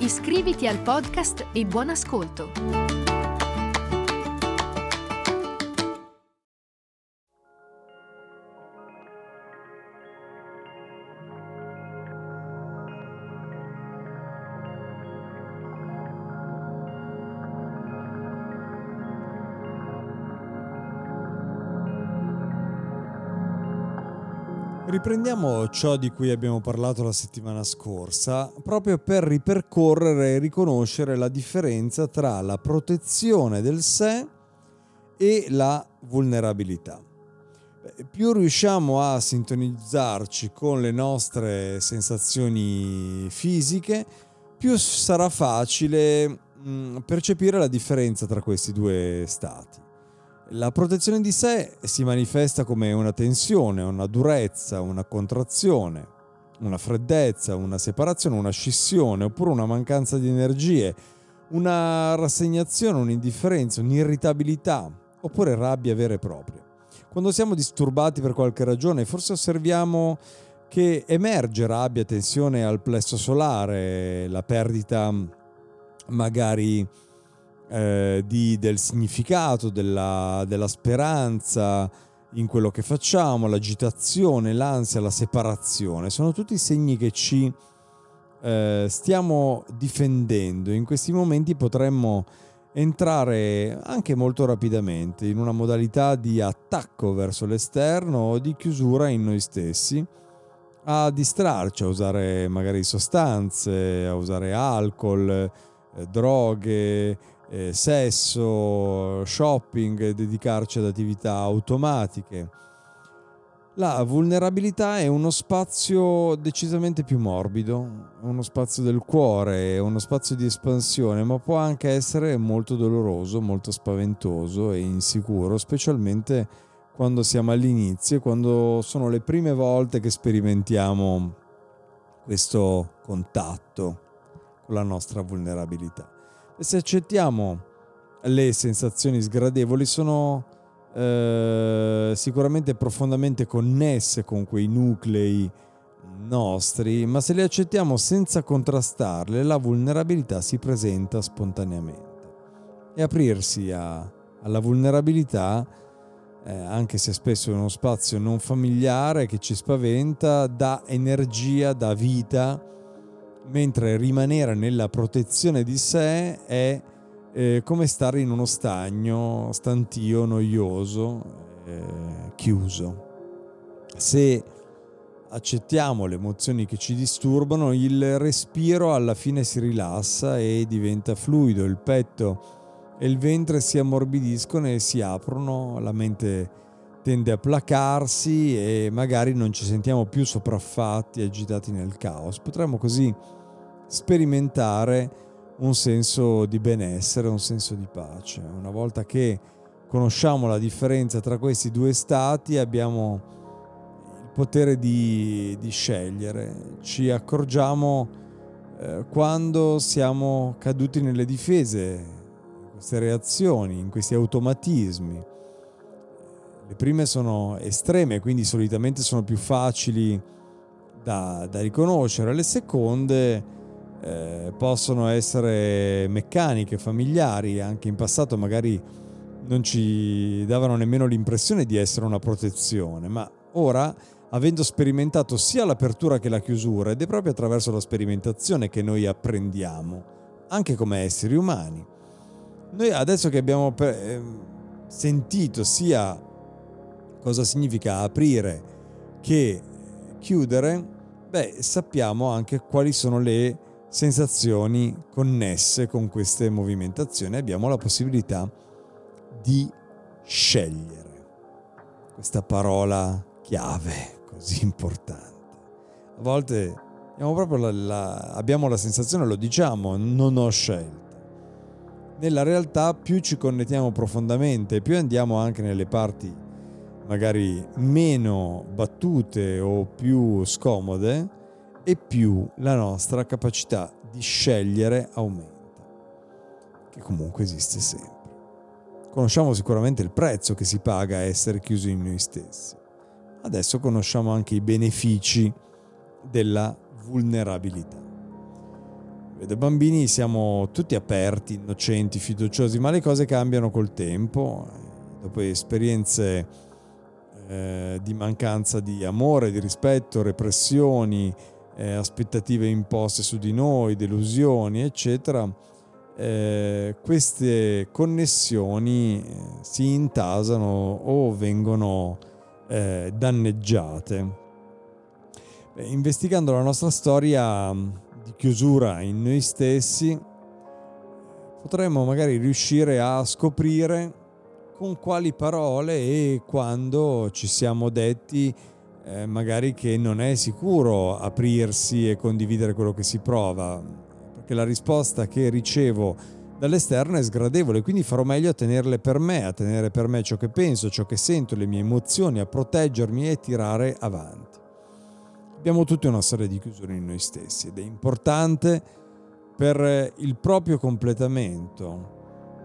Iscriviti al podcast e buon ascolto! Riprendiamo ciò di cui abbiamo parlato la settimana scorsa, proprio per ripercorrere e riconoscere la differenza tra la protezione del sé e la vulnerabilità. Più riusciamo a sintonizzarci con le nostre sensazioni fisiche, più sarà facile mm, percepire la differenza tra questi due stati. La protezione di sé si manifesta come una tensione, una durezza, una contrazione, una freddezza, una separazione, una scissione oppure una mancanza di energie, una rassegnazione, un'indifferenza, un'irritabilità oppure rabbia vera e propria. Quando siamo disturbati per qualche ragione, forse osserviamo che emerge rabbia, tensione al plesso solare, la perdita magari eh, di, del significato, della, della speranza in quello che facciamo, l'agitazione, l'ansia, la separazione. Sono tutti segni che ci eh, stiamo difendendo. In questi momenti potremmo entrare anche molto rapidamente in una modalità di attacco verso l'esterno o di chiusura in noi stessi, a distrarci, a usare magari sostanze, a usare alcol, eh, droghe, eh, sesso, shopping, dedicarci ad attività automatiche. La vulnerabilità è uno spazio decisamente più morbido, uno spazio del cuore, uno spazio di espansione, ma può anche essere molto doloroso, molto spaventoso e insicuro, specialmente quando siamo all'inizio quando sono le prime volte che sperimentiamo questo contatto con la nostra vulnerabilità se accettiamo le sensazioni sgradevoli sono eh, sicuramente profondamente connesse con quei nuclei nostri, ma se le accettiamo senza contrastarle, la vulnerabilità si presenta spontaneamente. E aprirsi a, alla vulnerabilità, eh, anche se spesso è uno spazio non familiare che ci spaventa, dà energia, dà vita mentre rimanere nella protezione di sé è eh, come stare in uno stagno stantio, noioso, eh, chiuso. Se accettiamo le emozioni che ci disturbano, il respiro alla fine si rilassa e diventa fluido, il petto e il ventre si ammorbidiscono e si aprono, la mente tende a placarsi e magari non ci sentiamo più sopraffatti, agitati nel caos. Potremmo così sperimentare un senso di benessere, un senso di pace. Una volta che conosciamo la differenza tra questi due stati abbiamo il potere di, di scegliere, ci accorgiamo eh, quando siamo caduti nelle difese, in queste reazioni, in questi automatismi. Le prime sono estreme, quindi solitamente sono più facili da, da riconoscere, le seconde eh, possono essere meccaniche, familiari, anche in passato magari non ci davano nemmeno l'impressione di essere una protezione, ma ora, avendo sperimentato sia l'apertura che la chiusura, ed è proprio attraverso la sperimentazione che noi apprendiamo, anche come esseri umani. Noi adesso che abbiamo eh, sentito sia cosa significa aprire che chiudere, beh, sappiamo anche quali sono le sensazioni connesse con queste movimentazioni, abbiamo la possibilità di scegliere. Questa parola chiave così importante. A volte abbiamo proprio la, la, abbiamo la sensazione, lo diciamo, non ho scelta. nella realtà più ci connettiamo profondamente, più andiamo anche nelle parti magari meno battute o più scomode e più la nostra capacità di scegliere aumenta, che comunque esiste sempre. Conosciamo sicuramente il prezzo che si paga a essere chiusi in noi stessi. Adesso conosciamo anche i benefici della vulnerabilità. Da bambini siamo tutti aperti, innocenti, fiduciosi, ma le cose cambiano col tempo. Dopo esperienze eh, di mancanza di amore, di rispetto, repressioni, eh, aspettative imposte su di noi, delusioni, eccetera, eh, queste connessioni eh, si intasano o vengono eh, danneggiate. Beh, investigando la nostra storia di chiusura in noi stessi, potremmo magari riuscire a scoprire con quali parole e quando ci siamo detti eh, magari che non è sicuro aprirsi e condividere quello che si prova, perché la risposta che ricevo dall'esterno è sgradevole, quindi farò meglio a tenerle per me, a tenere per me ciò che penso, ciò che sento, le mie emozioni, a proteggermi e tirare avanti. Abbiamo tutti una storia di chiusura in noi stessi ed è importante per il proprio completamento,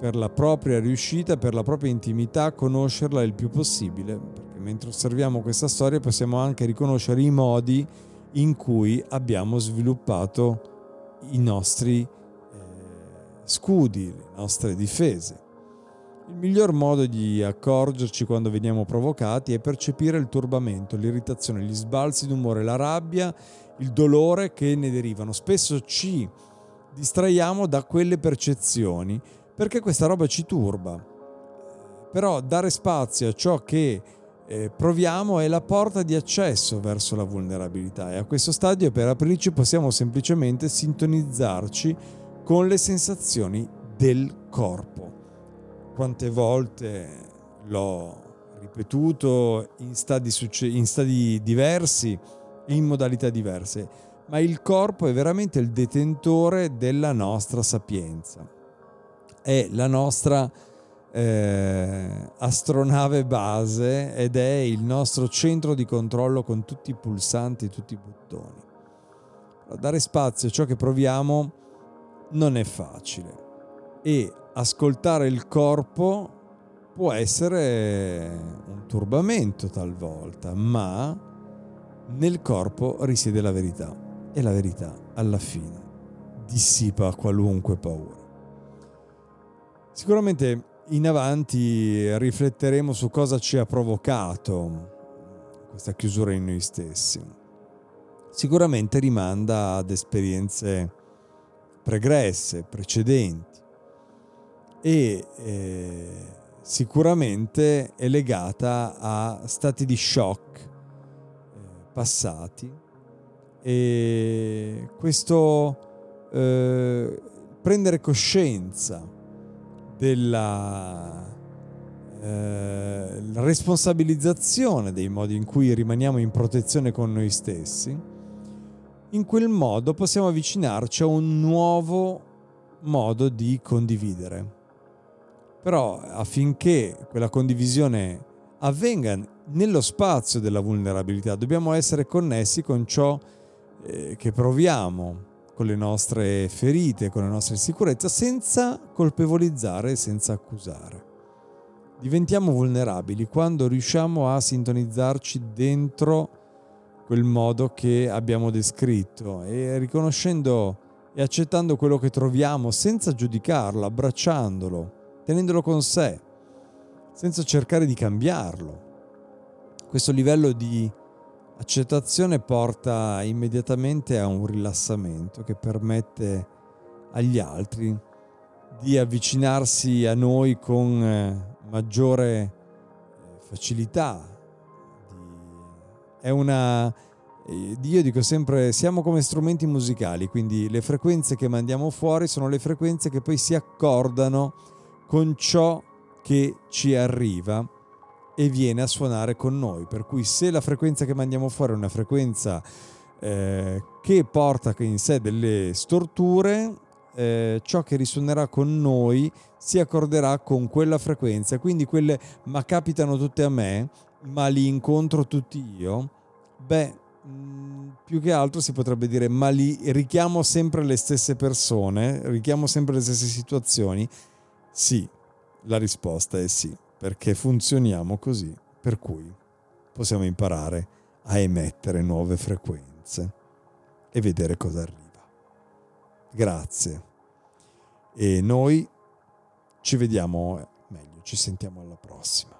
per la propria riuscita, per la propria intimità, conoscerla il più possibile, perché mentre osserviamo questa storia possiamo anche riconoscere i modi in cui abbiamo sviluppato i nostri eh, scudi, le nostre difese. Il miglior modo di accorgerci quando veniamo provocati è percepire il turbamento, l'irritazione, gli sbalzi d'umore, la rabbia, il dolore che ne derivano. Spesso ci distraiamo da quelle percezioni perché questa roba ci turba. Però dare spazio a ciò che eh, proviamo è la porta di accesso verso la vulnerabilità e a questo stadio per aprirci possiamo semplicemente sintonizzarci con le sensazioni del corpo quante volte l'ho ripetuto in stadi, in stadi diversi in modalità diverse, ma il corpo è veramente il detentore della nostra sapienza. È la nostra eh, astronave base ed è il nostro centro di controllo con tutti i pulsanti tutti i bottoni. Dare spazio a ciò che proviamo non è facile e ascoltare il corpo può essere un turbamento talvolta, ma nel corpo risiede la verità e la verità alla fine dissipa qualunque paura. Sicuramente in avanti rifletteremo su cosa ci ha provocato questa chiusura in noi stessi. Sicuramente rimanda ad esperienze pregresse, precedenti e eh, sicuramente è legata a stati di shock eh, passati e questo eh, prendere coscienza della eh, responsabilizzazione dei modi in cui rimaniamo in protezione con noi stessi, in quel modo possiamo avvicinarci a un nuovo modo di condividere. Però affinché quella condivisione avvenga nello spazio della vulnerabilità, dobbiamo essere connessi con ciò eh, che proviamo, con le nostre ferite, con le nostre insicurezze, senza colpevolizzare senza accusare. Diventiamo vulnerabili quando riusciamo a sintonizzarci dentro quel modo che abbiamo descritto e riconoscendo e accettando quello che troviamo senza giudicarlo, abbracciandolo tenendolo con sé, senza cercare di cambiarlo. Questo livello di accettazione porta immediatamente a un rilassamento che permette agli altri di avvicinarsi a noi con eh, maggiore eh, facilità. È una eh, io dico sempre siamo come strumenti musicali, quindi le frequenze che mandiamo fuori sono le frequenze che poi si accordano con ciò che ci arriva e viene a suonare con noi. Per cui se la frequenza che mandiamo fuori è una frequenza eh, che porta in sé delle storture, eh, ciò che risuonerà con noi si accorderà con quella frequenza. Quindi quelle ma capitano tutte a me, ma li incontro tutti io. Beh, mh, mm, più che altro si potrebbe dire ma li richiamo sempre le stesse persone, richiamo sempre le stesse situazioni. Sì, la risposta è sì, perché funzioniamo così, per cui possiamo imparare a emettere nuove frequenze e vedere cosa arriva. Grazie. E noi ci vediamo, meglio, ci sentiamo alla prossima.